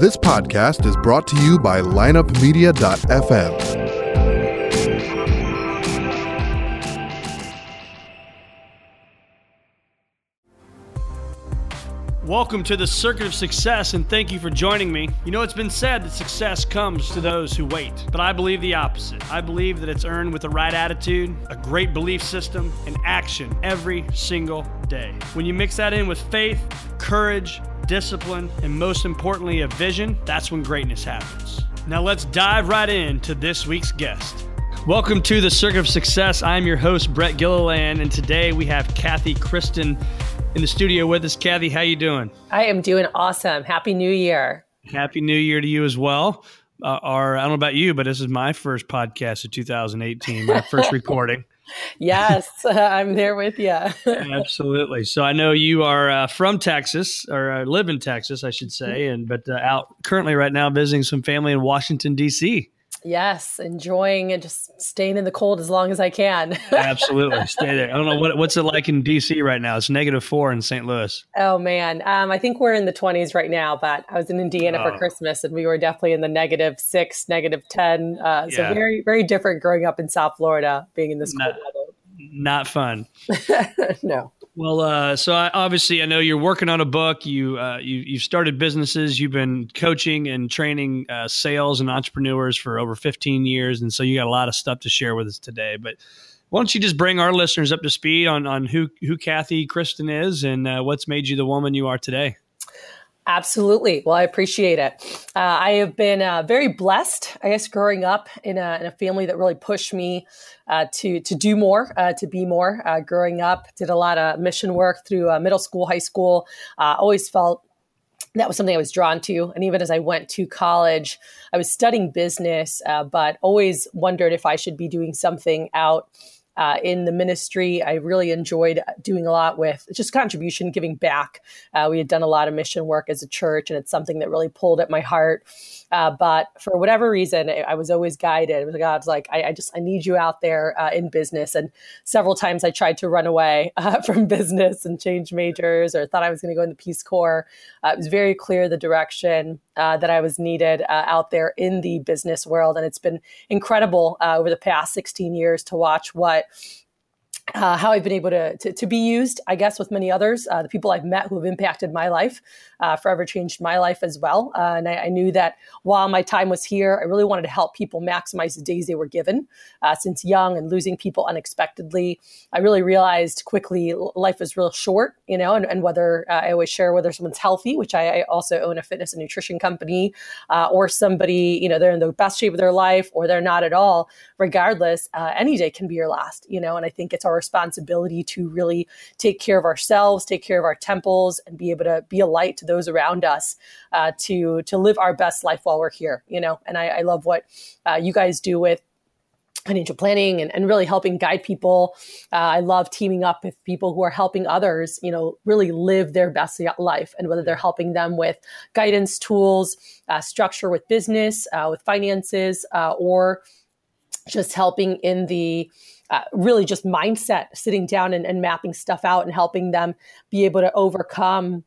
This podcast is brought to you by lineupmedia.fm. Welcome to the Circuit of Success, and thank you for joining me. You know, it's been said that success comes to those who wait, but I believe the opposite. I believe that it's earned with the right attitude, a great belief system, and action every single day. When you mix that in with faith, courage, discipline, and most importantly, a vision, that's when greatness happens. Now, let's dive right into this week's guest. Welcome to the Circuit of Success. I'm your host, Brett Gilliland, and today we have Cathy Christen in the studio with us. Cathy, how you doing? I am doing awesome. Happy New Year. Happy New Year to you as well. Uh, or I don't know about you, but this is my first podcast of 2018, my first recording. Yes, I'm there with you. Absolutely. So I know you are uh, from Texas, or uh, live in Texas, I should say, and but uh, out currently right now visiting some family in Washington D.C. Yes, enjoying and just staying in the cold as long as I can. Absolutely, stay there. I don't know what what's it like in DC right now. It's negative four in St. Louis. Oh man, um, I think we're in the twenties right now. But I was in Indiana oh. for Christmas, and we were definitely in the negative six, negative ten. Uh, so yeah. very very different growing up in South Florida, being in this cold weather. Not fun. no. Well, uh, so I, obviously, I know you're working on a book. You uh, you you've started businesses. You've been coaching and training uh, sales and entrepreneurs for over 15 years, and so you got a lot of stuff to share with us today. But why don't you just bring our listeners up to speed on on who who Cathy Christen is and uh, what's made you the woman you are today? Absolutely. Well, I appreciate it. Uh, I have been uh, very blessed, I guess, growing up in a, in a family that really pushed me uh, to to do more, uh, to be more. Uh, growing up, did a lot of mission work through uh, middle school, high school. always felt that was something I was drawn to. And even as I went to college, I was studying business, but always wondered if I should be doing something out uh, in the ministry. I really enjoyed doing a lot with just contribution, giving back. Uh, we had done a lot of mission work as a church, and it's something that really pulled at my heart. Uh, but for whatever reason, I was always guided. God's like, I, I just, I need you out there uh, in business. And several times I tried to run away uh, from business and change majors or thought I was going to go in the Peace Corps. Uh, it was very clear the direction uh, that I was needed uh, out there in the business world. And it's been incredible over the past 16 years to watch what uh, how I've been able to, to, to, be used, I guess, with many others. Uh, the people I've met who have impacted my life, uh, forever changed my life as well. Uh, and I, I, knew that while my time was here, I really wanted to help people maximize the days they were given. Uh, since young and losing people unexpectedly, I really realized quickly life is real short, you know, and, and whether uh, I always share whether someone's healthy, which I, I also own a fitness and nutrition company, or somebody, you know, they're in the best shape of their life or they're not at all, regardless, any day can be your last, you know, and I think it's our responsibility to really take care of ourselves, take care of our temples, and be able to be a light to those around us uh, to to live our best life while we're here. You know, and I, I love what uh, you guys do with financial planning and, and really helping guide people. Uh, I love teaming up with people who are helping others, you know, really live their best life. And whether they're helping them with guidance tools, uh, structure with business, uh, with finances, uh, or just helping in the uh, really just mindset, sitting down and, and mapping stuff out and helping them be able to overcome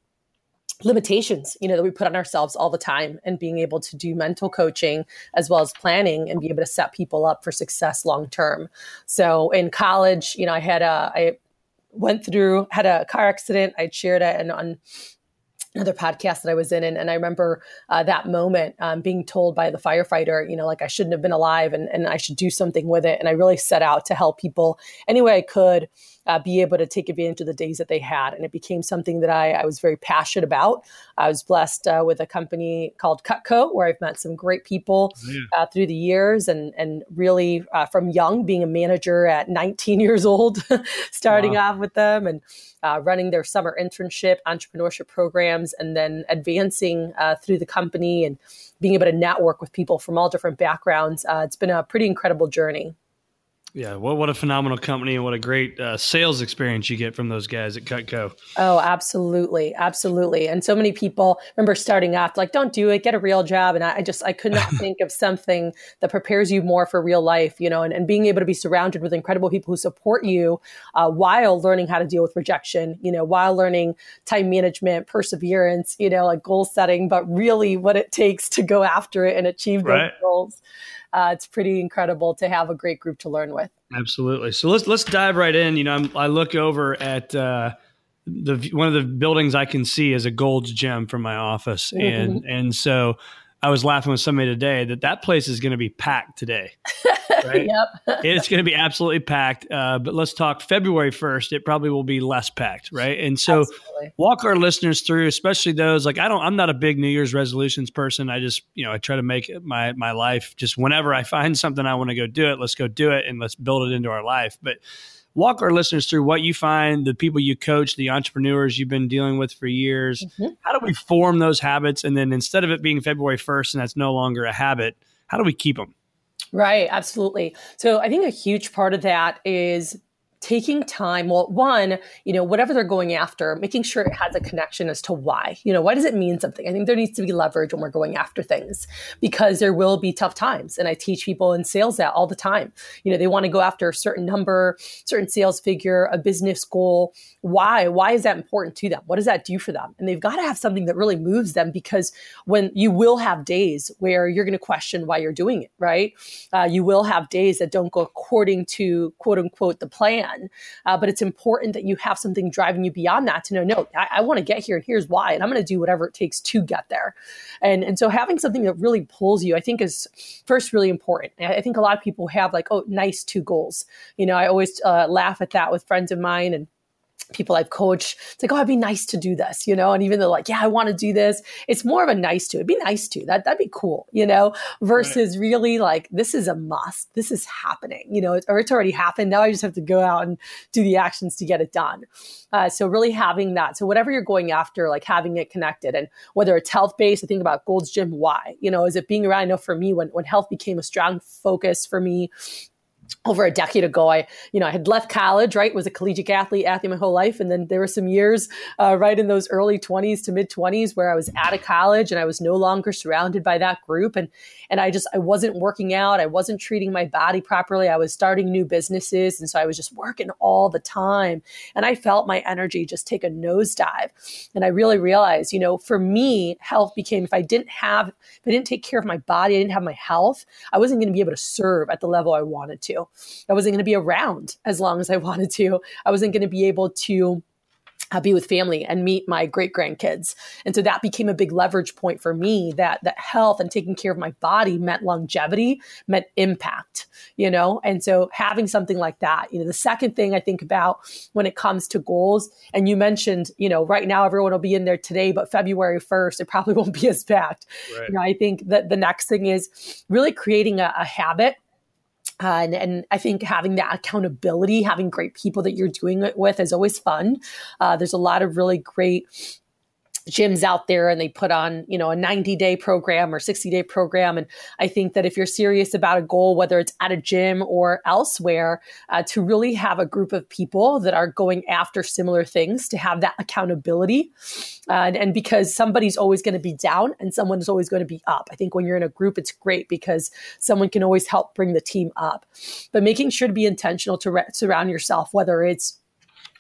limitations you know that we put on ourselves all the time and being able to do mental coaching as well as planning and be able to set people up for success long term. So in college you know i had a i went through had a car accident. I shared it and on another podcast that I was in. And, and I remember uh, that moment um, being told by the firefighter, you know, like I shouldn't have been alive and, and I should do something with it. And I really set out to help people any way I could uh, be able to take advantage of the days that they had. And it became something that I, I was very passionate about. I was blessed uh, with a company called Cutco, where I've met some great people yeah. uh, through the years and, and really uh, from young, being a manager at 19 years old, starting wow. off with them and uh, running their summer internship, entrepreneurship programs, and then advancing uh, through the company and being able to network with people from all different backgrounds. it's been a pretty incredible journey. Yeah, what what a phenomenal company and what a great uh, sales experience you get from those guys at Cutco. Oh, absolutely, absolutely. And so many people remember starting off like, "Don't do it, get a real job." And I, I just I could not think of something that prepares you more for real life, you know, and, and being able to be surrounded with incredible people who support you uh, while learning how to deal with rejection, you know, while learning time management, perseverance, you know, like goal setting, but really what it takes to go after it and achieve those right. goals uh, it's pretty incredible to have a great group to learn with. Absolutely. So let's let's dive right in. You know, I'm, i look over at uh, the one of the buildings I can see is a Gold's Gym from my office, mm-hmm. and and so I was laughing with somebody today that that place is going to be packed today. Right? yep. it's going to be absolutely packed. Uh, but let's talk February 1st. It probably will be less packed. Right. And so absolutely. walk our listeners through, especially those like, I don't, I'm not a big New Year's resolutions person. I just, you know, I try to make my, my life just whenever I find something I want to go do it, let's go do it and let's build it into our life. But walk our listeners through what you find, the people you coach, the entrepreneurs you've been dealing with for years. Mm-hmm. How do we form those habits? And then instead of it being February 1st and that's no longer a habit, how do we keep them? Right, absolutely. So I think a huge part of that is taking time well one you know whatever they're going after making sure it has a connection as to why. You know why does it mean something? I think there needs to be leverage when we're going after things because there will be tough times. And i teach people in sales that all the time. You know they want to go after a certain number certain sales figure a business goal. Why? Why is that important to them? What does that do for them? And they've got to have something that really moves them because when you will have days where you're going to question why you're doing it right? Uh, you will have days that don't go according to quote unquote the plan done. Uh, but it's important that you have something driving you beyond that to know, no, I, I want to get here and here's why. And I'm going to do whatever it takes to get there. And, and so having something that really pulls you, I think is first really important. I think a lot of people have like, oh, nice two goals. You know, I always uh, laugh at that with friends of mine and people I've coached. It's like, oh, it'd be nice to do this, you know? And even though like, yeah, I want to do this, it's more of a nice to. It'd be nice to. That that'd be cool, you know, versus right. really like this is a must. This is happening, you know, or it's already happened. Now I just have to go out and do the actions to get it done. Uh, so really having that. So whatever you're going after, like having it connected and whether it's health based, I think about Gold's Gym, why? You know, is it being around? I know for me, when when health became a strong focus for me, over a decade ago, I, you know, I had left college, right? Was a collegiate athlete, athlete my whole life. And then there were some years, uh, right in those early twenties to mid twenties where I was out of college and I was no longer surrounded by that group. And, and I just, I wasn't working out. I wasn't treating my body properly. I was starting new businesses. And so I was just working all the time. And I felt my energy just take a nosedive. And I really realized, you know, for me, health became, if I didn't have, if I didn't take care of my body, I didn't have my health, I wasn't going to be able to serve at the level I wanted to. I wasn't going to be around as long as I wanted to. I wasn't going to be able to uh, be with family and meet my great grandkids. And so that became a big leverage point for me that that health and taking care of my body meant longevity, meant impact, you know? And so having something like that, you know, the second thing I think about when it comes to goals, and you mentioned, you know, right now everyone will be in there today, but February 1st, it probably won't be as packed. Right. You know, I think that the next thing is really creating a, a habit uh, and, and, I think having that accountability, having great people that you're doing it with is always fun. Uh, there's a lot of really great gyms out there and they put on you know a 90 day program or 60 day program. And i think that if you're serious about a goal whether it's at a gym or elsewhere uh, to really have a group of people that are going after similar things to have that accountability uh, and, and, because somebody's always going to be down and someone is always going to be up. I think when you're in a group it's great because someone can always help bring the team up. But making sure to be intentional to re- surround yourself whether it's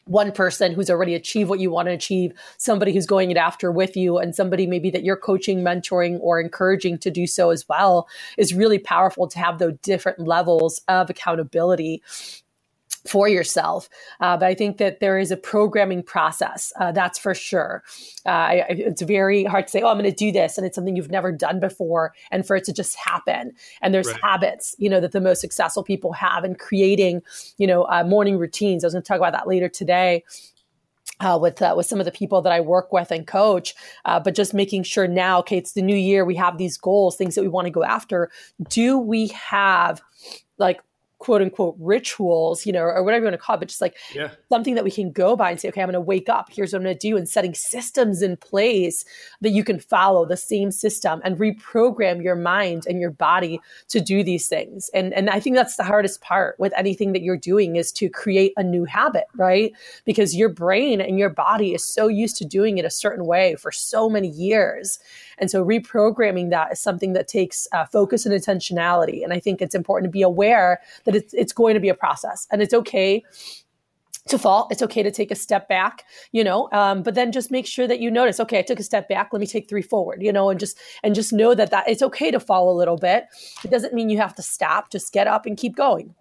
one person who's already achieved what you want to achieve, somebody who's going it after with you, and somebody maybe that you're coaching, mentoring, or encouraging to do so as well is really powerful to have those different levels of accountability for yourself. Uh, but I think that there is a programming process, uh, that's for sure. Uh, I, it's very hard to say, oh, I'm going to do this. And it's something you've never done before. And for it to just happen. And there's right. habits, you know, that the most successful people have in creating, you know, uh, morning routines. I was going to talk about that later today. Uh, with uh, with some of the people that I work with and coach, uh, but just making sure now, okay, it's the new year. We have these goals, things that we want to go after. Do we have like quote unquote rituals, you know, or whatever you want to call it, but just like yeah. something that we can go by and say, okay, I'm going to wake up. Here's what I'm going to do, and setting systems in place that you can follow the same system and reprogram your mind and your body to do these things. And and I think that's the hardest part with anything that you're doing is to create a new habit, right? Because your brain and your body is so used to doing it a certain way for so many years. And so reprogramming that is something that takes uh, focus and intentionality. And I think it's important to be aware that it's, it's going to be a process and it's okay to fall. It's okay to take a step back, you know, um, but then just make sure that you notice, okay, I took a step back. Let me take three forward, you know, and just, and just know that that it's okay to fall a little bit. It doesn't mean you have to stop. Just get up and keep going.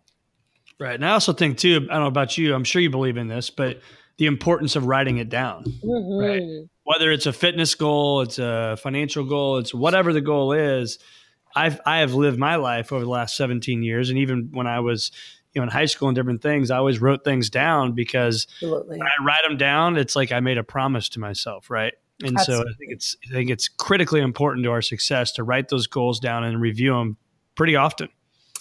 Right. And I also think too, I don't know about you, I'm sure you believe in this, but the importance of writing it down, mm-hmm. right? Whether it's a fitness goal, it's a financial goal, it's whatever the goal is. I've I have lived my life over the last 17 years, and even when I was you know in high school and different things, I always wrote things down because Absolutely. when I write them down, it's like I made a promise to myself, right? And Absolutely. so I think it's I think it's critically important to our success to write those goals down and review them pretty often.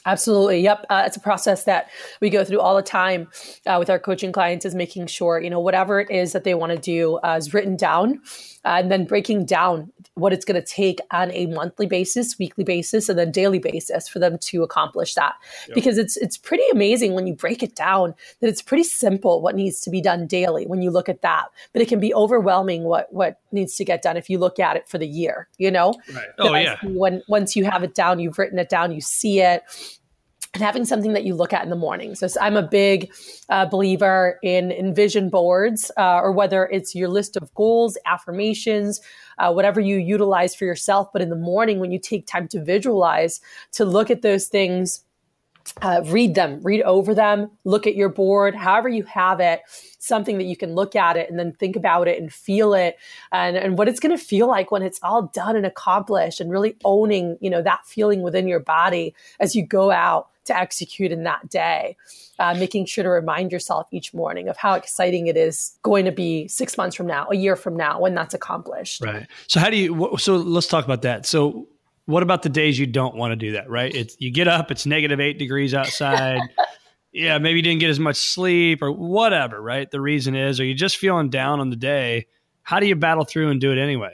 Absolutely. Yep. Uh, it's a process that we go through all the time uh, with our coaching clients is making sure, you know, whatever it is that they want to do uh, is written down and then breaking down what it's going to take on a monthly basis, weekly basis, and then daily basis for them to accomplish that. Yep. Because it's, it's pretty amazing when you break it down that it's pretty simple what needs to be done daily when you look at that. But it can be overwhelming what, what needs to get done if you look at it for the year, you know? Right. Oh, yeah. When, once you have it down, you've written it down, you see it and having something that you look at in the morning. So I'm a big uh, believer in, in vision boards, uh, or whether it's your list of goals, affirmations, uh, whatever you utilize for yourself. But in the morning, when you take time to visualize, to look at those things, uh, read them, read over them, look at your board, however you have it, something that you can look at it and then think about it and feel it and, and what it's going to feel like when it's all done and accomplished and really owning, you know, that feeling within your body as you go out to execute in that day. Uh, making sure to remind yourself each morning of how exciting it is going to be six months from now, a year from now, when that's accomplished. Right. So how do you? So let's talk about that. So what about the days you don't want to do that? Right. It's you get up, it's negative eight degrees outside. yeah, maybe you didn't get as much sleep or whatever. Right. The reason is, are you just feeling down on the day? How do you battle through and do it anyway?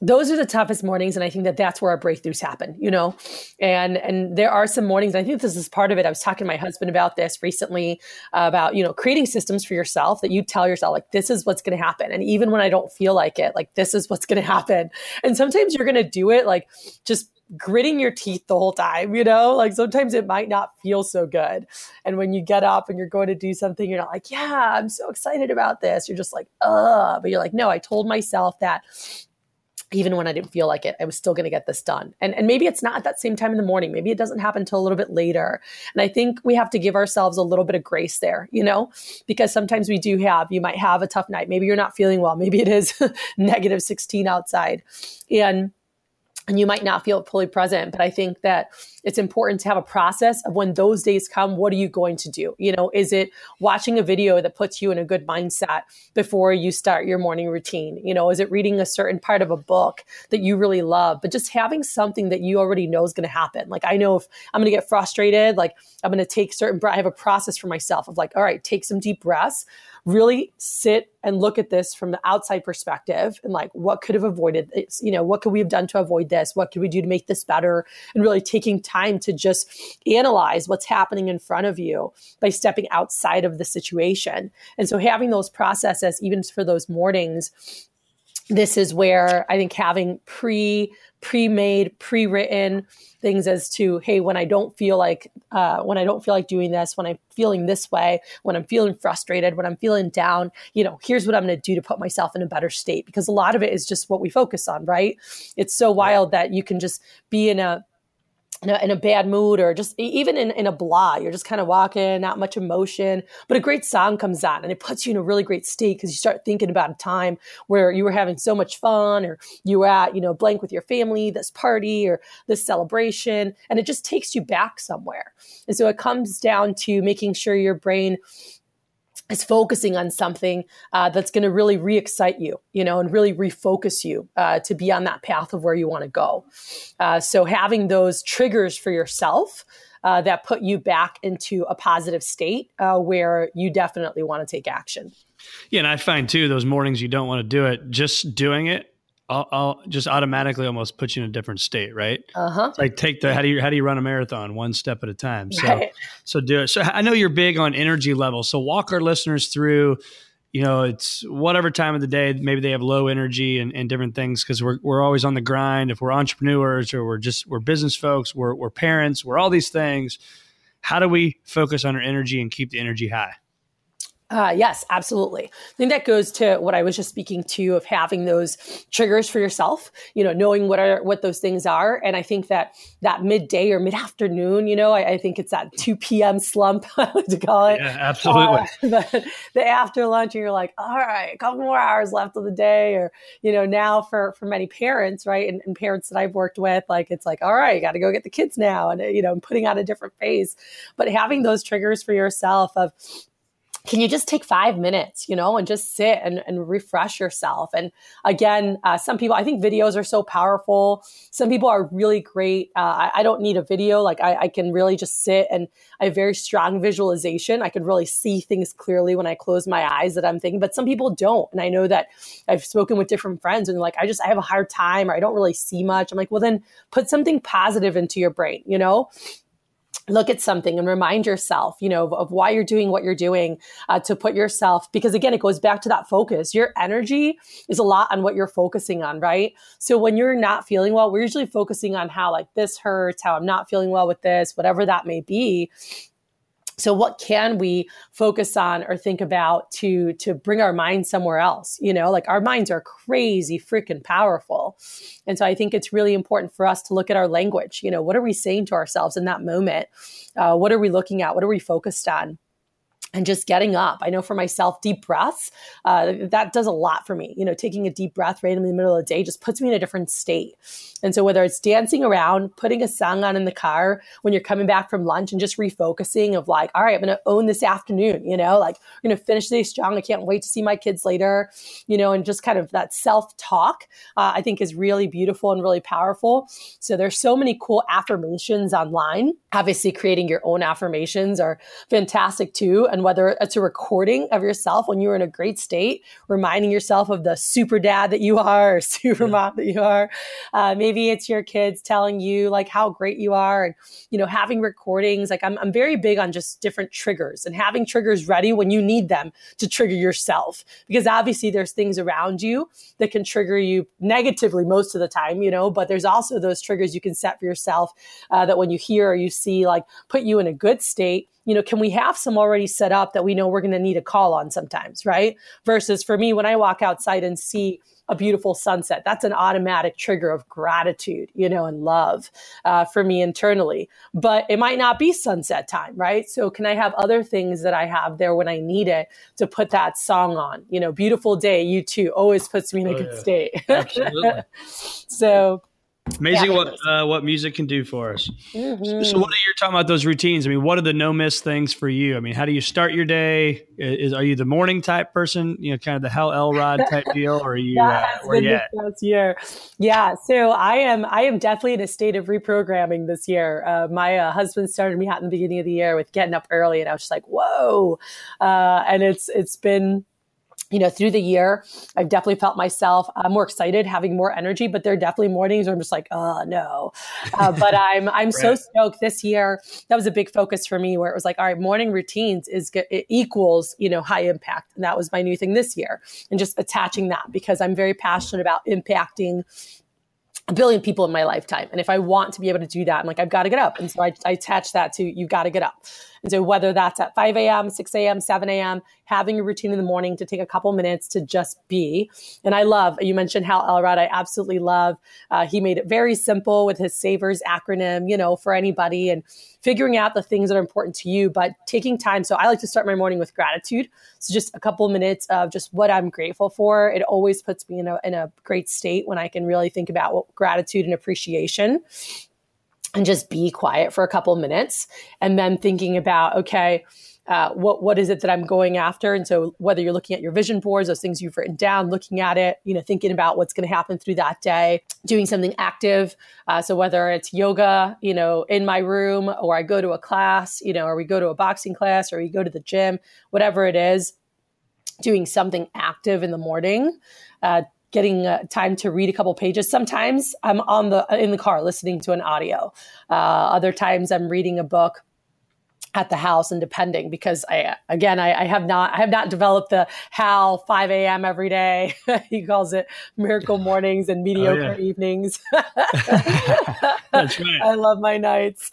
Those are the toughest mornings and i think that that's where our breakthroughs happen you know and and there are some mornings i think this is part of it i was talking to my husband about this recently uh, about you know creating systems for yourself that you tell yourself like this is what's going to happen and even when i don't feel like it like this is what's going to happen and sometimes you're going to do it like just gritting your teeth the whole time, you know? Like sometimes it might not feel so good. And when you get up and you're going to do something, you're not like, yeah, I'm so excited about this. You're just like, ugh. But you're like, no, I told myself that even when I didn't feel like it, I was still going to get this done. And, and maybe it's not at that same time in the morning. Maybe it doesn't happen until a little bit later. And I think we have to give ourselves a little bit of grace there, you know, because sometimes we do have, you might have a tough night. Maybe you're not feeling well. Maybe it is negative 16 outside. And and you might not feel fully present but i think that it's important to have a process of when those days come what are you going to do? You know is it watching a video that puts you in a good mindset before you start your morning routine? You know is it reading a certain part of a book that you really love but just having something that you already know is going to happen? Like i know if i'm going to get frustrated like i'm going to take certain i have a process for myself of like all right take some deep breaths really sit and look at this from the outside perspective and like what could have avoided this you know what could we have done to avoid this? What could we do to make this better? And really taking time to just analyze what's happening in front of you by stepping outside of the situation. And so having those processes even for those mornings this is where i think having pre pre-made pre-written things as to hey when i don't feel like uh, when i don't feel like doing this when i'm feeling this way when i'm feeling frustrated when i'm feeling down you know here's what i'm going to do to put myself in a better state. Because a lot of it is just what we focus on right? It's so wild that you can just be in a in a, in a, bad mood or just even in, in a blah, you're just kind of walking, not much emotion, but a great song comes on and it puts you in a really great state because you start thinking about a time where you were having so much fun or you were at, you know, blank with your family, this party or this celebration, and it just takes you back somewhere. And so it comes down to making sure your brain is focusing on something uh, that's going to really re-excite you you know and really refocus you uh, to be on that path of where you want to go. Uh, so having those triggers for yourself uh, that put you back into a positive state uh, where you definitely want to take action. Yeah and i find too those mornings you don't want to do it just doing it I'll, I'll, just automatically almost put you in a different state, right? Uh huh. Like take the how do you how do you run a marathon one step at a time? So right. so do it. So I know you're big on energy levels. So walk our listeners through. You know, it's whatever time of the day. Maybe they have low energy and, and different things because we're we're always on the grind. If we're entrepreneurs or we're just we're business folks, we're we're parents, we're all these things. How do we focus on our energy and keep the energy high? Uh, yes, absolutely. I think that goes to what I was just speaking to of having those triggers for yourself. You know, knowing what are what those things are, and I think that that midday or mid afternoon, you know, I, I, think it's that two p.m. slump I like to call it. Yeah, absolutely. Uh, but the after lunch, and you're like, all right, a couple more hours left of the day, or you know, now for for many parents, right, and, and parents that I've worked with, like it's like, all right, you got to go get the kids now, and you know, putting on a different face. But having those triggers for yourself of can you just take five minutes, you know, and just sit and, and refresh yourself? And again, uh, some people, I think videos are so powerful. Some people are really great. Uh, I, I, don't need a video. Like I, I, can really just sit and I have very strong visualization. I can really see things clearly when I close my eyes that I'm thinking, but some people don't. And I know that I've spoken with different friends and like, I just, I have a hard time or I don't really see much. I'm like, well, then put something positive into your brain, you know? Look at something and remind yourself you know of, of why you're doing what you're doing uh, to put yourself because again it goes back to that focus. Your energy is a lot on what you're focusing on right? So when you're not feeling well we're usually focusing on how like this hurts how i'm not feeling well with this whatever that may be so what can we focus on or think about to to bring our mind somewhere else? You know like our minds are crazy freaking powerful. And so i think it's really important for us to look at our language. You know what are we saying to ourselves in that moment? Uh, what are we looking at? What are we focused on and just getting up. I know for myself, deep breaths, uh, that does a lot for me. You know, taking a deep breath right in the middle of the day just puts me in a different state. And so whether it's dancing around, putting a song on in the car when you're coming back from lunch and just refocusing of like, all right, I'm going to own this afternoon, you know, like I'm going to finish the day strong. I can't wait to see my kids later, you know, and just kind of that self talk, uh, I think is really beautiful and really powerful. So there's so many cool affirmations online. Obviously creating your own affirmations are fantastic too. And and whether it's a recording of yourself when you're in a great state, reminding yourself of the super dad that you are or super yeah. mom that you are. Uh, maybe it's your kids telling you like how great you are and, you know, having recordings. Like I'm, I'm very big on just different triggers and having triggers ready when you need them to trigger yourself. Because obviously there's things around you that can trigger you negatively most of the time, you know, but there's also those triggers you can set for yourself uh, that when you hear or you see, like put you in a good state you know, can we have some already set up that we know we're going to need a call on sometimes, right? Versus for me, when I walk outside and see a beautiful sunset, that's an automatic trigger of gratitude, you know, and love uh, for me internally. But it might not be sunset time, right? So can I have other things that I have there when I need it to put that song on? You know, beautiful day, U2, always puts me in a oh, good yeah. state. Absolutely. so Amazing yeah. what uh, what music can do for us. Mm-hmm. So, what are you talking about those routines? I mean, what are the no miss things for you? I mean, how do you start your day? Is are you the morning type person? You know, kind of the Hal Elrod type deal, or are you uh, where you at? This year, yeah. So I am I am definitely in a state of reprogramming this year. Uh, my uh, husband started me out in the beginning of the year with getting up early, and I was just like, whoa! Uh, and it's it's been you know, through the year, I've definitely felt myself uh, more excited, having more energy. But there are definitely mornings where I'm just like, oh no. Uh, but I'm I'm right. so stoked this year. That was a big focus for me, where it was like, all right, morning routines is it equals you know high impact, and that was my new thing this year, and just attaching that because I'm very passionate about impacting a billion people in my lifetime. And if I want to be able to do that, I'm like, I've got to get up. And so I, I attach that to you've got to get up. And so whether that's at 5 a.m., 6 a.m., 7 a.m., having a routine in the morning to take a couple minutes to just be. And I love, you mentioned Hal Elrod. I absolutely love. Uh, he made it very simple with his SAVERS acronym, you know, for anybody and figuring out the things that are important to you, but taking time. So I like to start my morning with gratitude. So just a couple minutes of just what I'm grateful for. It always puts me in a, in a great state when I can really think about what, gratitude and appreciation and just be quiet for a couple minutes and then thinking about okay uh, what what is it that I'm going after? And so whether you're looking at your vision boards, those things you've written down, looking at it, you know, thinking about what's going to happen through that day, doing something active. Uh, so whether it's yoga, you know, in my room, or I go to a class, you know, or we go to a boxing class, or we go to the gym, whatever it is, doing something active in the morning. Uh, getting uh, time to read a couple pages. Sometimes I'm on the in the car listening to an audio. Uh, other times I'm reading a book at the house and depending because I again I, I, have not I have not developed the Hal 5 a.m. every day. he calls it miracle mornings and mediocre oh, yeah. evenings. That's right. I love my nights.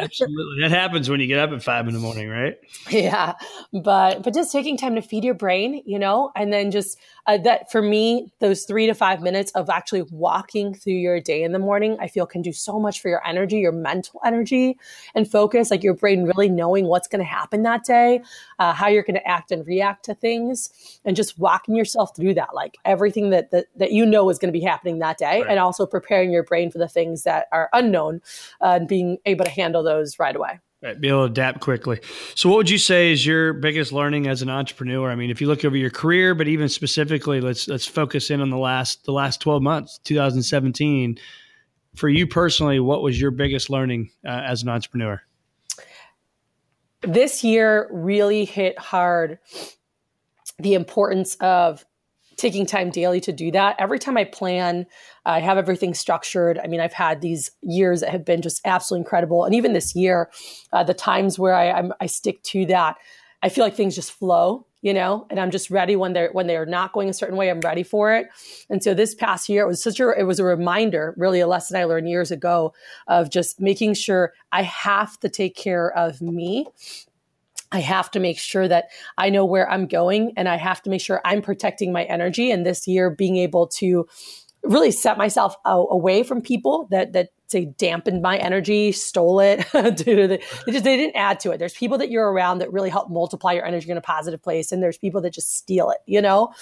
Absolutely. That happens when you get up at five in the morning, right? Yeah. But but just taking time to feed your brain, you know, and then just uh, that for me, those three to five minutes of actually walking through your day in the morning, I feel can do so much for your energy, your mental energy and focus, like your brain really knowing what's going to happen that day, uh, how you're going to act and react to things, and just walking yourself through that, like everything that that, that you know is going to be happening that day, right. and also preparing your brain for the things that are unknown uh, and being able to handle those right away. Right, be able to adapt quickly. So, what would you say is your biggest learning as an entrepreneur? I mean, if you look over your career, but even specifically, let's let's focus in on the last the last twelve months, 2017. For you personally, what was your biggest learning uh, as an entrepreneur? This year really hit hard the importance of taking time daily to do that. Every time I plan, I have everything structured. I mean, I've had these years that have been just absolutely incredible. And even this year, uh, the times where I, I'm, I stick to that, I feel like things just flow you know, and I'm just ready when they're when they're not going a certain way. I'm ready for it. And so this past year, it was such a it was a reminder, really a lesson I learned years ago of just making sure I have to take care of me. I have to make sure that I know where I'm going and I have to make sure I'm protecting my energy. And this year, being able to really set myself away from people that that say dampened my energy, stole it. they just they didn't add to it. There's people that you're around that really help multiply your energy in a positive place, and there's people that just steal it. You know,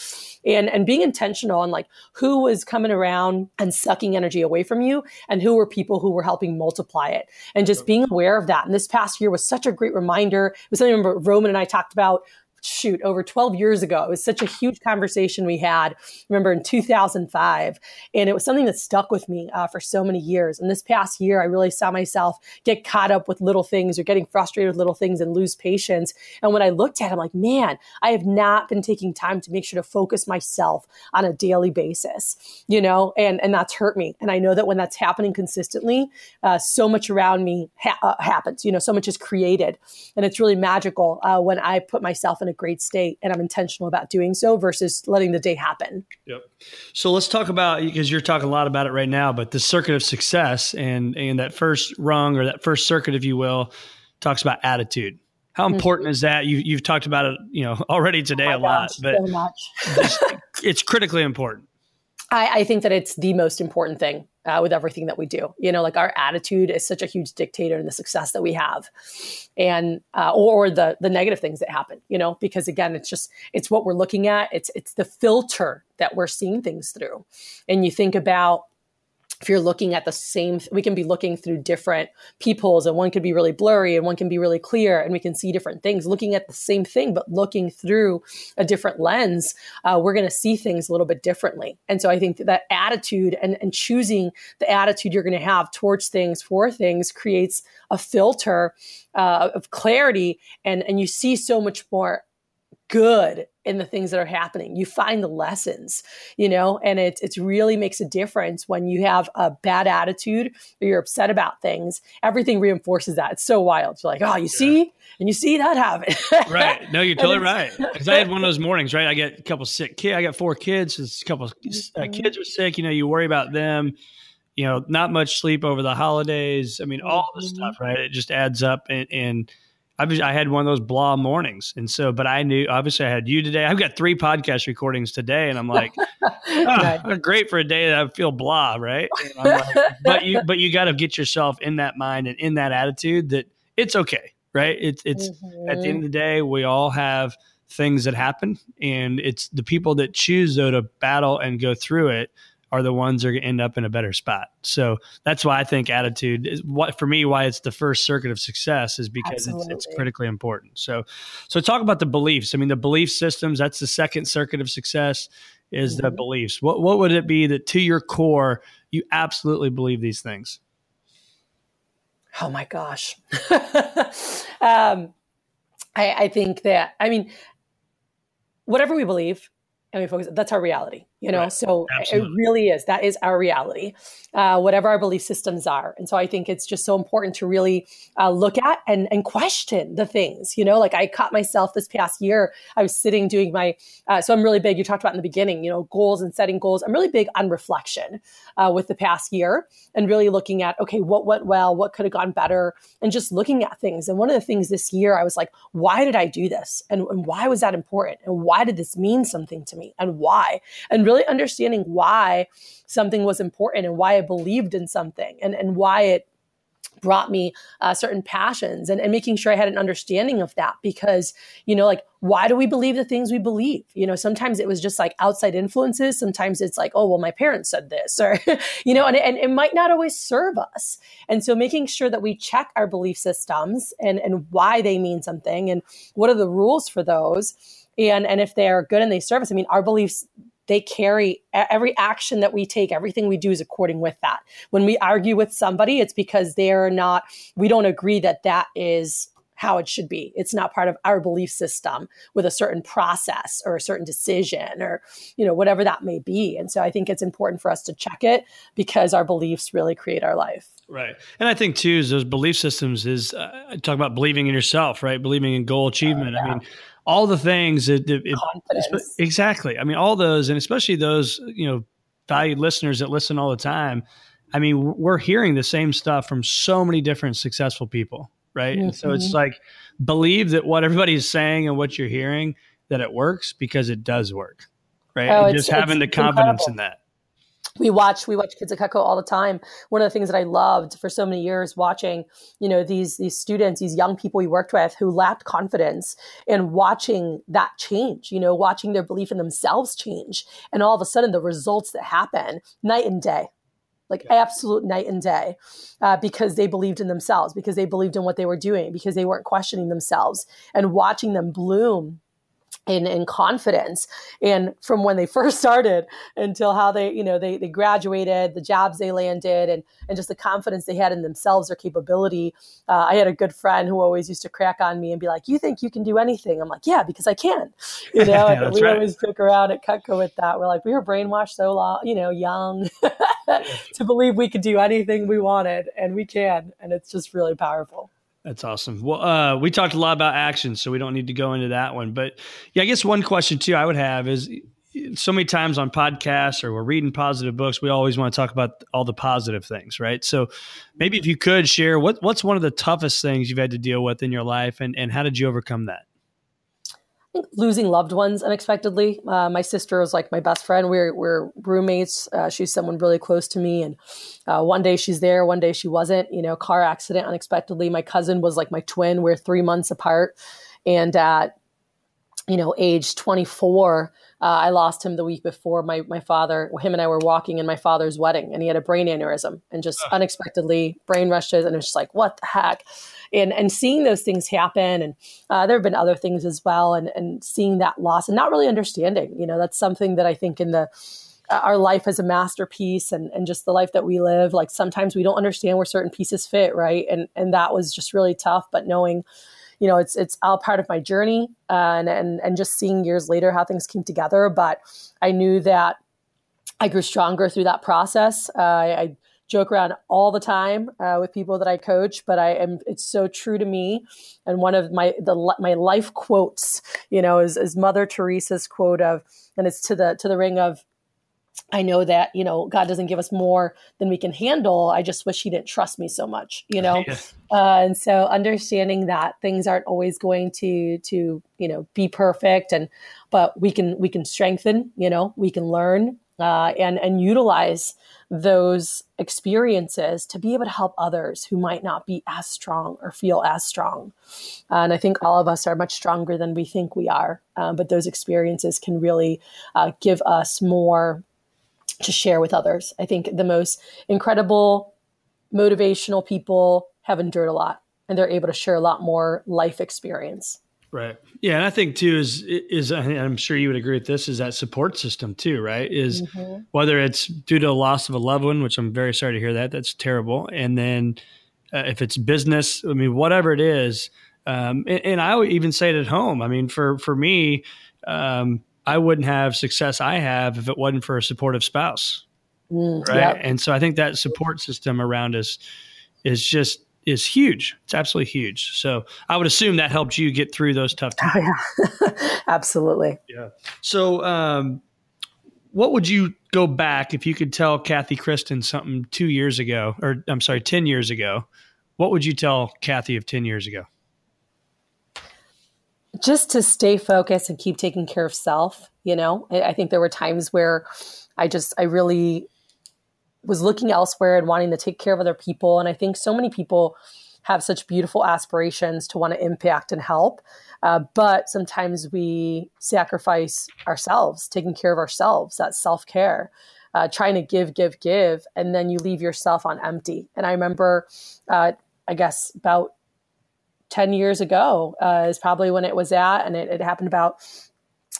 and and being intentional on like who was coming around and sucking energy away from you, and who were people who were helping multiply it, and just being aware of that. And this past year was such a great reminder. It was something Roman and I talked about shoot over 12 years ago. It was such a huge conversation we had remember in 2005 and it was something that stuck with me uh, for so many years. And this past year i really saw myself get caught up with little things or getting frustrated with little things and lose patience. And when i looked at it i'm like man i have not been taking time to make sure to focus myself on a daily basis you know? And and that's hurt me. And i know that when that's happening consistently uh, so much around me ha- uh, happens you know so much is created. And it's really magical uh, when i put myself in a great state and I'm intentional about doing so versus letting the day happen. Yep. So let's talk about because you're talking a lot about it right now, but the circuit of success and and that first rung or that first circuit, if you will, talks about attitude. How mm-hmm. important mm-hmm. is that? You, you've talked about it, you know, already today oh a lot, but so it's critically important. I, I, think that it's the most important thing uh, with everything that we do. You know, like our attitude is such a huge dictator in the success that we have, and uh, or, the the negative things that happen. You know, because again, it's just it's what we're looking at. It's it's the filter that we're seeing things through, and you think about if you're looking at the same we can be looking through different peepholes and one could be really blurry and one can be really clear and we can see different things. Looking at the same thing but looking through a different lens uh, we're going to see things a little bit differently. And so i think that attitude and, and choosing the attitude you're going to have towards things for things creates a filter uh, of clarity and and you see so much more good in the things that are happening. You find the lessons, you know, and it it really makes a difference when you have a bad attitude or you're upset about things. Everything reinforces that. It's so wild. You're like, oh, you yeah. see, and you see that happen. right. No, you're totally right. Because I had one of those mornings, right? I get a couple sick kids. I got four kids. so A couple uh, mm-hmm. kids are sick. You know, you worry about them. You know, not much sleep over the holidays. I mean, all mm-hmm. the stuff, right? It just adds up and. and I was I had one of those blah mornings, and so but I knew obviously I had you today. I've got three podcast recordings today, and I'm like, oh, great for a day that I feel blah, right? Like, but you but you got to get yourself in that mind and in that attitude that it's okay, right? It's it's mm-hmm. at the end of the day we all have things that happen, and it's the people that choose though to battle and go through it are the ones that are going to end up in a better spot. So that's why I think attitude is what for me why it's the first circuit of success is because it's, it's, critically important. So so talk about the beliefs. I mean the belief systems that's the second circuit of success is mm-hmm. the beliefs. What what would it be that to your core you absolutely believe these things? Oh my gosh. um, I, I think that I mean whatever we believe and we focus that's our reality you know right. so Absolutely. it really is. That is our reality uh, whatever our belief systems are. And so i think it's just so important to really uh, look at and, and question the things you know like i caught myself this past year i was sitting doing my uh, so i'm really big you talked about in the beginning you know goals and setting goals. I'm really big on reflection uh, with the past year and really looking at okay what went well what could have gone better and just looking at things. And one of the things this year i was like why did i do this? And, and why was that important? And why did this mean something to me? And why? And really understanding why something was important and why I believed in something and, and why it brought me uh, certain passions and, and making sure I had an understanding of that because, you know, like, why do we believe the things we believe? You know, sometimes it was just like outside influences. Sometimes it's like, oh, well, my parents said this, or, you know, and, and it might not always serve us. And so making sure that we check our belief systems and, and why they mean something and what are the rules for those. And, and if they're good and they serve us, I mean, our beliefs they carry every action that we take, everything we do is according with that. When we argue with somebody, it's because they're not, we don't agree that that is how it should be. It's not part of our belief system with a certain process or a certain decision or, you know, whatever that may be. And so I think it's important for us to check it because our beliefs really create our life. Right. And I think too, is those belief systems is uh, talk about believing in yourself, right? Believing in goal achievement. Uh, yeah. I mean, all the things that it, it, exactly. I mean, all those, and especially those you know valued listeners that listen all the time. I mean, we're hearing the same stuff from so many different successful people, right? Mm-hmm. And so it's mm-hmm. like believe that what everybody's saying and what you're hearing that it works because it does work, right? Oh, and just having the confidence incredible. in that we watch we watch kids at Cutco all the time. One of the things that I loved for so many years watching, you know, these these students, these young people we worked with who lacked confidence and watching that change, you know, watching their belief in themselves change. And all of a sudden the results that happen night and day. Like yeah. absolute night and day, uh, because they believed in themselves, because they believed in what they were doing, because they weren't questioning themselves, and watching them bloom in, in confidence and from when they first started until how they you know they, they graduated the jobs they landed and and just the confidence they had in themselves their capability. Uh, i had a good friend who always used to crack on me and be like you think you can do anything? I'm like yeah because i can. You know yeah, and we right. always joke around at Cutco with that. We're like we were brainwashed so long you know young to believe we could do anything we wanted and we can and it's just really powerful that's awesome. Well, uh, we talked a lot about action, so we don't need to go into that one. But yeah, I guess one question too I would have is so many times on podcasts or we're reading positive books, we always want to talk about all the positive things, right? So maybe if you could share what what's one of the toughest things you've had to deal with in your life, and and how did you overcome that? Losing loved ones unexpectedly. Uh, my sister was like my best friend. We're we're roommates. Uh, she's someone really close to me, and uh, one day she's there, one day she wasn't. You know, car accident unexpectedly. My cousin was like my twin. We're three months apart, and at you know age 24 uh, i lost him the week before my, my father him and i were walking in my father's wedding and he had a brain aneurysm and just unexpectedly brain rushes and it was just like what the heck? And and seeing those things happen and uh, there have been other things as well and and seeing that loss and not really understanding you know that's something that i think in the uh, our life as a masterpiece and, and just the life that we live like sometimes we don't understand where certain pieces fit right? And and that was just really tough but knowing you know it's it's all part of my journey uh, and and and just seeing years later how things came together but i knew that i grew stronger through that process uh, I, I joke around all the time uh, with people that I coach, but I am it's so true to me. And one of my the my life quotes, you know, is, is Mother Teresa's quote of, and it's to the to the ring of. I know that you know God doesn't give us more than we can handle. I just wish He didn't trust me so much, you know. Yes. Uh, and so understanding that things aren't always going to to you know be perfect, and but we can we can strengthen, you know, we can learn uh, and and utilize those experiences to be able to help others who might not be as strong or feel as strong. Uh, and I think all of us are much stronger than we think we are, um, but those experiences can really uh, give us more to share with others. I think the most incredible, motivational people have endured a lot and they're able to share a lot more life experience. Right. Yeah, and I think too is is I'm sure you would agree with this is that support system too, right? Is mm-hmm. whether it's due to the loss of a loved one, which I'm very sorry to hear that. That's terrible. And then uh, if it's business, I mean, whatever it is, um, and, and, I would even say it at home. I mean, for for me, um, I wouldn't have success I have if it wasn't for a supportive spouse, mm, right? Yep. And so I think that support system around us is just is huge. It's absolutely huge. So I would assume that helped you get through those tough times. Oh, yeah. absolutely. Yeah. So, um, what would you go back if you could tell Cathy Christen something two years ago, or I'm sorry, 10 years ago? What would you tell Cathy of 10 years ago? Just to stay focused and keep taking care of self. You know, I think there were times where I just, I really was looking elsewhere and wanting to take care of other people. And I think so many people have such beautiful aspirations to want to impact and help. Uh, but sometimes we sacrifice ourselves, taking care of ourselves, that self care, uh, trying to give, give, give, and then you leave yourself on empty. And I remember, uh, I guess, about 10 years ago uh, is probably when it was at, and it, it happened about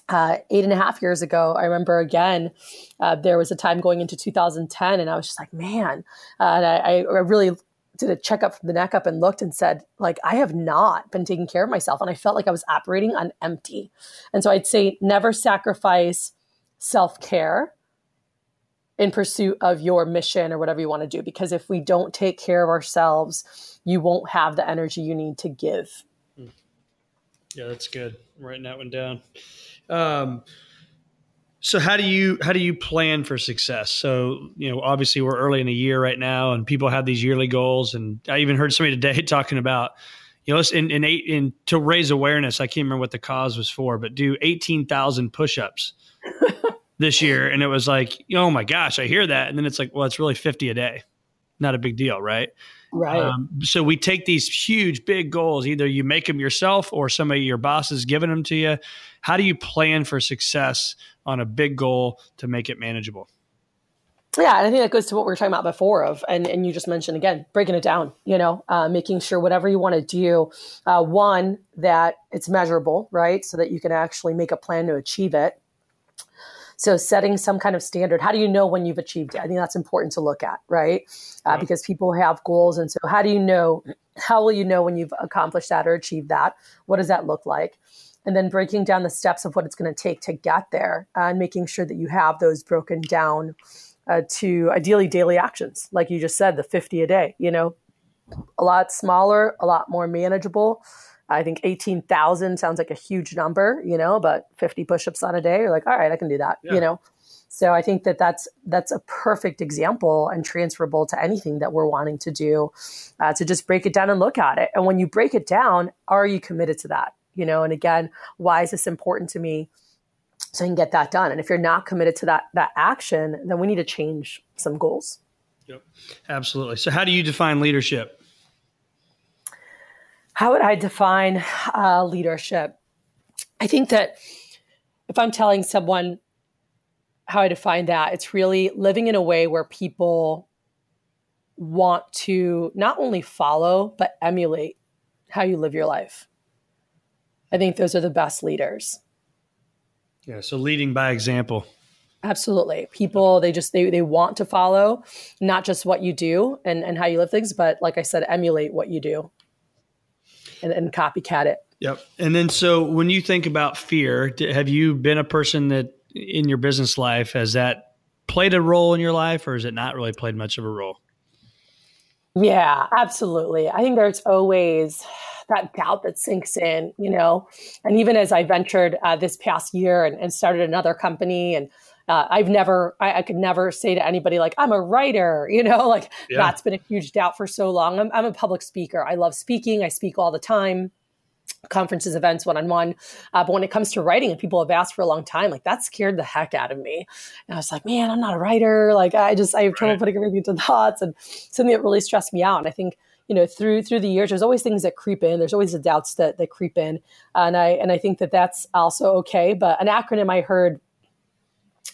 uh, eight and a half years ago, I remember again, uh, there was a time going into 2010, and I was just like, man, uh, and I, I, really did a checkup from the neck up and looked and said, like, I have not been taking care of myself. And I felt like I was operating on empty. And so I'd say never sacrifice self care in pursuit of your mission or whatever you want to do. Because if we don't take care of ourselves, you won't have the energy you need to give. Hmm. Yeah, that's good. I'm writing that one down. Um, so how do you how do you plan for success? So you know, obviously we're early in the year right now, and people have these yearly goals. And I even heard somebody today talking about you know, in in eight in to raise awareness. I can't remember what the cause was for, but do eighteen thousand push-ups this year, and it was like, oh my gosh, I hear that, and then it's like, well, it's really fifty a day, not a big deal, right? Right. Um, so we take these huge, big goals. Either you make them yourself, or somebody your boss is giving them to you. How do you plan for success on a big goal to make it manageable? Yeah, and I think that goes to what we were talking about before of, and, and you just mentioned again, breaking it down, you know, uh, making sure whatever you want to do, uh, one, that it's measurable, right? So that you can actually make a plan to achieve it. So setting some kind of standard. How do you know when you've achieved it? I think that's important to look at, right? Uh, because people have goals, and so how do you know? How will you know when you've accomplished that or achieved that? What does that look like? And then breaking down the steps of what it's going to take to get there, uh, and making sure that you have those broken down uh, to ideally daily actions, like you just said, the fifty a day. You know, a lot smaller, a lot more manageable I think 18,000 sounds like a huge number, you know, but 50 push-ups on a day, you're like, all right, I can do that, yeah. you know? So I think that that's, that's a perfect example and transferable to anything that we're wanting to do, uh, to just break it down and look at it. And when you break it down, are you committed to that? You know, and again, why is this important to me? So I can get that done. And if you're not committed to that, that action, then we need to change some goals. Yep, absolutely. So how do you define leadership? How would I define uh, leadership? I think that if I'm telling someone how I define that, it's really living in a way where people want to not only follow, but emulate how you live your life. I think those are the best leaders. Yeah, so leading by example. Absolutely. People they just they they want to follow not just what you do and and how you live things, but like I said emulate what you do and, and copycat it. Yep. And then, so when you think about fear, have you been a person that in your business life has that played a role in your life, or has it not really played much of a role? Yeah, absolutely. I think there's always that doubt that sinks in, you know. And even as I ventured uh, this past year and, and, started another company, and uh, I've never, I, I, could never say to anybody like I'm a writer, you know, like yeah. that's been a huge doubt for so long. I'm, I'm a public speaker. I love speaking. I speak all the time conferences, events, one on one. But when it comes to writing, and people have asked for a long time, like that scared the heck out of me. And I was like, man, I'm not a writer. Like I just I have trouble right. putting everything into thoughts, and something that really stressed me out. And I think you know through through the years, there's always things that creep in. There's always the doubts that that creep in, and I and I think that that's also okay. But an acronym I heard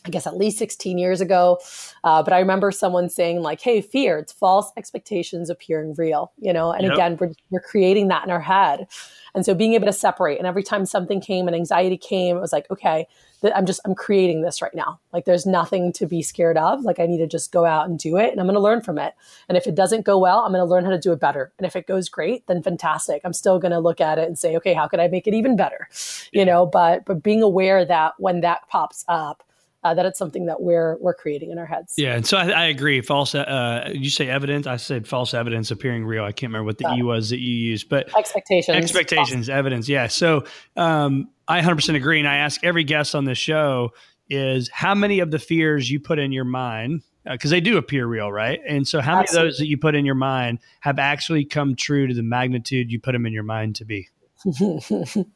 I guess at least 16 years ago. Uh, but I remember someone saying, like, hey, fear, it's false expectations appearing real, you know? And yep. again, we're, we're creating that in our head. And so being able to separate, and every time something came and anxiety came, it was like, okay, I'm just, I'm creating this right now. Like there's nothing to be scared of. Like I need to just go out and do it and I'm going to learn from it. And if it doesn't go well, I'm going to learn how to do it better. And if it goes great, then fantastic. I'm still going to look at it and say, okay, how could I make it even better? You know, but, but being aware that when that pops up, uh, that it's something that we're we're creating in our heads. Yeah, and so I, I agree. False. Uh, you say evidence. I said false evidence appearing real. I can't remember what the e was that you used, but expectations. Expectations, false. evidence. Yeah. So um, I 100% agree, and I ask every guest on this show is how many of the fears you put in your mind because uh, they do appear real, right? And so, how Absolutely. many of those that you put in your mind have actually come true to the magnitude you put them in your mind to be?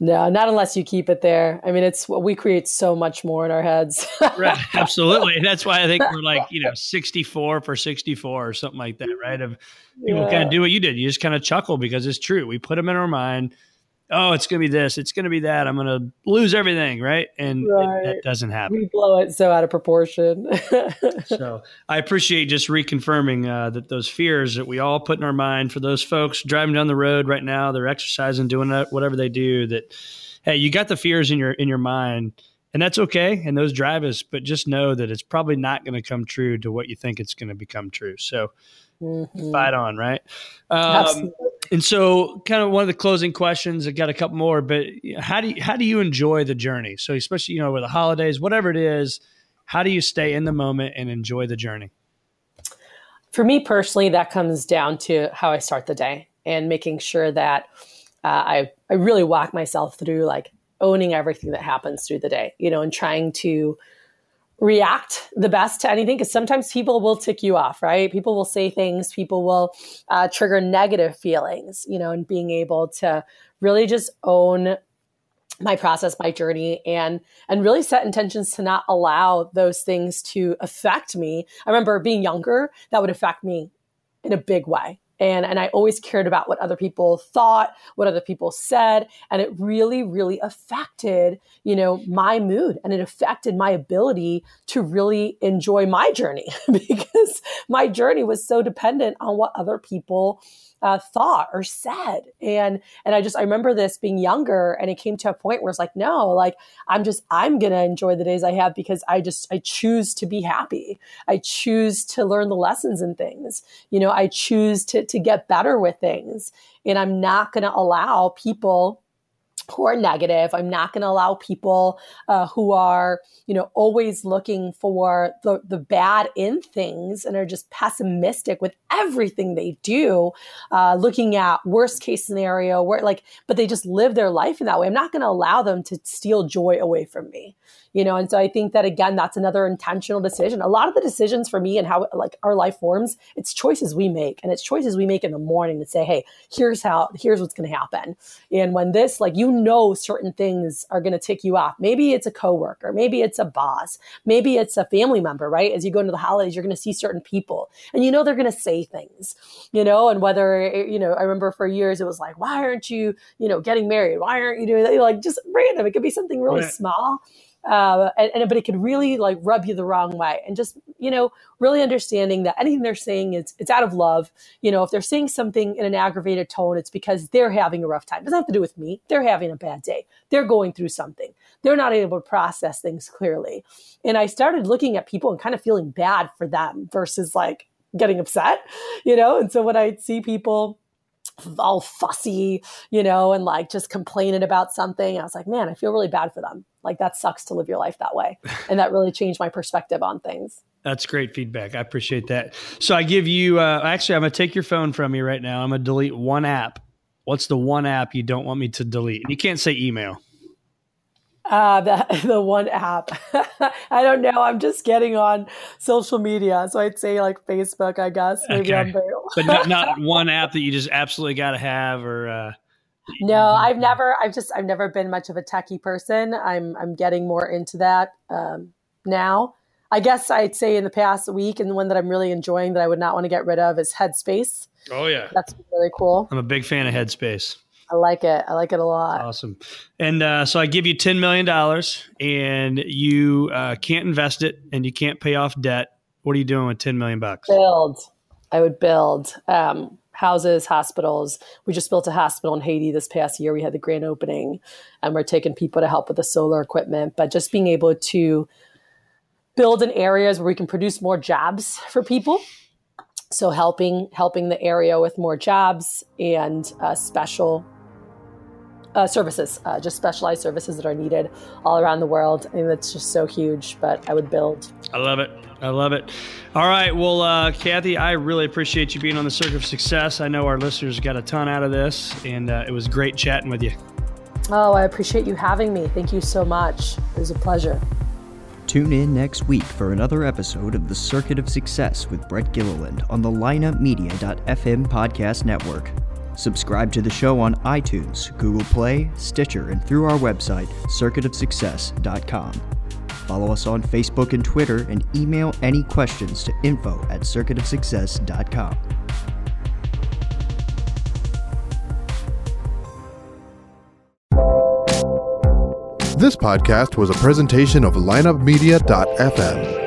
No, not unless you keep it there. I mean, it's we create so much more in our heads. right, absolutely. That's why I think we're like you know sixty four for sixty four or something like that, right? Of people yeah. kind of do what you did. You just kind of chuckle because it's true. We put them in our mind oh, it's going to be this, it's going to be that. I'm going to lose everything, right? And right. It, that doesn't happen. We blow it so out of proportion. so I appreciate just reconfirming uh, that those fears that we all put in our mind for those folks driving down the road right now, they're exercising, doing whatever they do. That hey, you got the fears in your in your mind. And that's okay, and those drive us, but just know that it's probably not going to come true to what you think it's going to become true. So, mm-hmm. fight on, right? Um, and so, kind of one of the closing questions. I got a couple more, but how do you, how do you enjoy the journey? So, especially you know with the holidays, whatever it is, how do you stay in the moment and enjoy the journey? For me personally, that comes down to how I start the day and making sure that uh, I I really walk myself through like owning everything that happens through the day, you know, and trying to react the best to anything because sometimes people will tick you off right? People will say things people will uh, trigger negative feelings you know and being able to really just own my process my journey and and really set intentions to not allow those things to affect me. I remember being younger that would affect me in a big way and and I always cared about what other people thought, what other people said, and it really really affected, you know, my mood and it affected my ability to really enjoy my journey because my journey was so dependent on what other people uh, thought or said. And and i just i remember this being younger and it came to a point where it's like no like i'm just i'm gonna enjoy the days i have because i just i choose to be happy. I choose to learn the lessons and things. You know i choose to to get better with things. And i'm not gonna allow people who are negative. I'm not going to allow people uh, who are, you know, always looking for the, the bad in things and are just pessimistic with everything they do, uh, looking at worst case scenario where like, but they just live their life in that way. I'm not going to allow them to steal joy away from me you know? And so i think that again that's another intentional decision. A lot of the decisions for me and how like our life forms it's choices we make and it's choices we make in the morning to say hey here's how here's what's going to happen. And when this like you know certain things are going to tick you off. Maybe it's a coworker maybe it's a boss maybe it's a family member right? As you go into the holidays you're going to see certain people and you know they're going to say things you know and whether you know i remember for years it was like why aren't you you know getting married? Why aren't you doing that? Like just random. It could be something really right. small uh, and, and, but it could really like rub you the wrong way. And just you know really understanding that anything they're saying is it's out of love. You know if they're saying something in an aggravated tone it's because they're having a rough time. It doesn't have to do with me. They're having a bad day. They're going through something. They're not able to process things clearly. And i started looking at people and kind of feeling bad for them versus like getting upset you know and so when i see people all fussy, you know, and like just complaining about something. I was like, man, I feel really bad for them. Like that sucks to live your life that way. And that really changed my perspective on things. That's great feedback. I appreciate that. So I give you, uh, actually, I'm going to take your phone from you right now. I'm going to delete one app. What's the one app you don't want me to delete? You can't say email. Uh, the, the one app. I don't know. I'm just getting on social media. So I'd say like Facebook, I guess. Maybe okay. I'm very But not, not one app that you just absolutely got to have or. Uh, no, I've never, I've just, I've never been much of a techie person. I'm, I'm getting more into that um, now. I guess I'd say in the past week, and the one that I'm really enjoying that I would not want to get rid of is Headspace. Oh, yeah. That's really cool. I'm a big fan of Headspace. I like it. I like it a lot. Awesome. And uh, so I give you $10 million and you uh, can't invest it and you can't pay off debt. What are you doing with 10 million bucks? Build. I would build um, houses, hospitals. We just built a hospital in Haiti this past year. We had the grand opening and we're taking people to help with the solar equipment, but just being able to build in areas where we can produce more jobs for people so helping helping the area with more jobs and uh, special uh, services, uh, just specialized services that are needed all around the world. I mean, that's just so huge, but I would build. I love it. I love it. All right. Well, uh, Cathy, I really appreciate you being on the Circuit of Success. I know our listeners got a ton out of this, and uh, it was great chatting with you. Oh, I appreciate you having me. Thank you so much. It was a pleasure. Tune in next week for another episode of The Circuit of Success with Brett Gilliland on the lineupmedia.fm podcast network. Subscribe to the show on iTunes, Google Play, Stitcher, and through our website, circuitofsuccess.com. Follow us on Facebook and Twitter and email any questions to info at circuitofsuccess.com. This podcast was a presentation of lineupmedia.fm.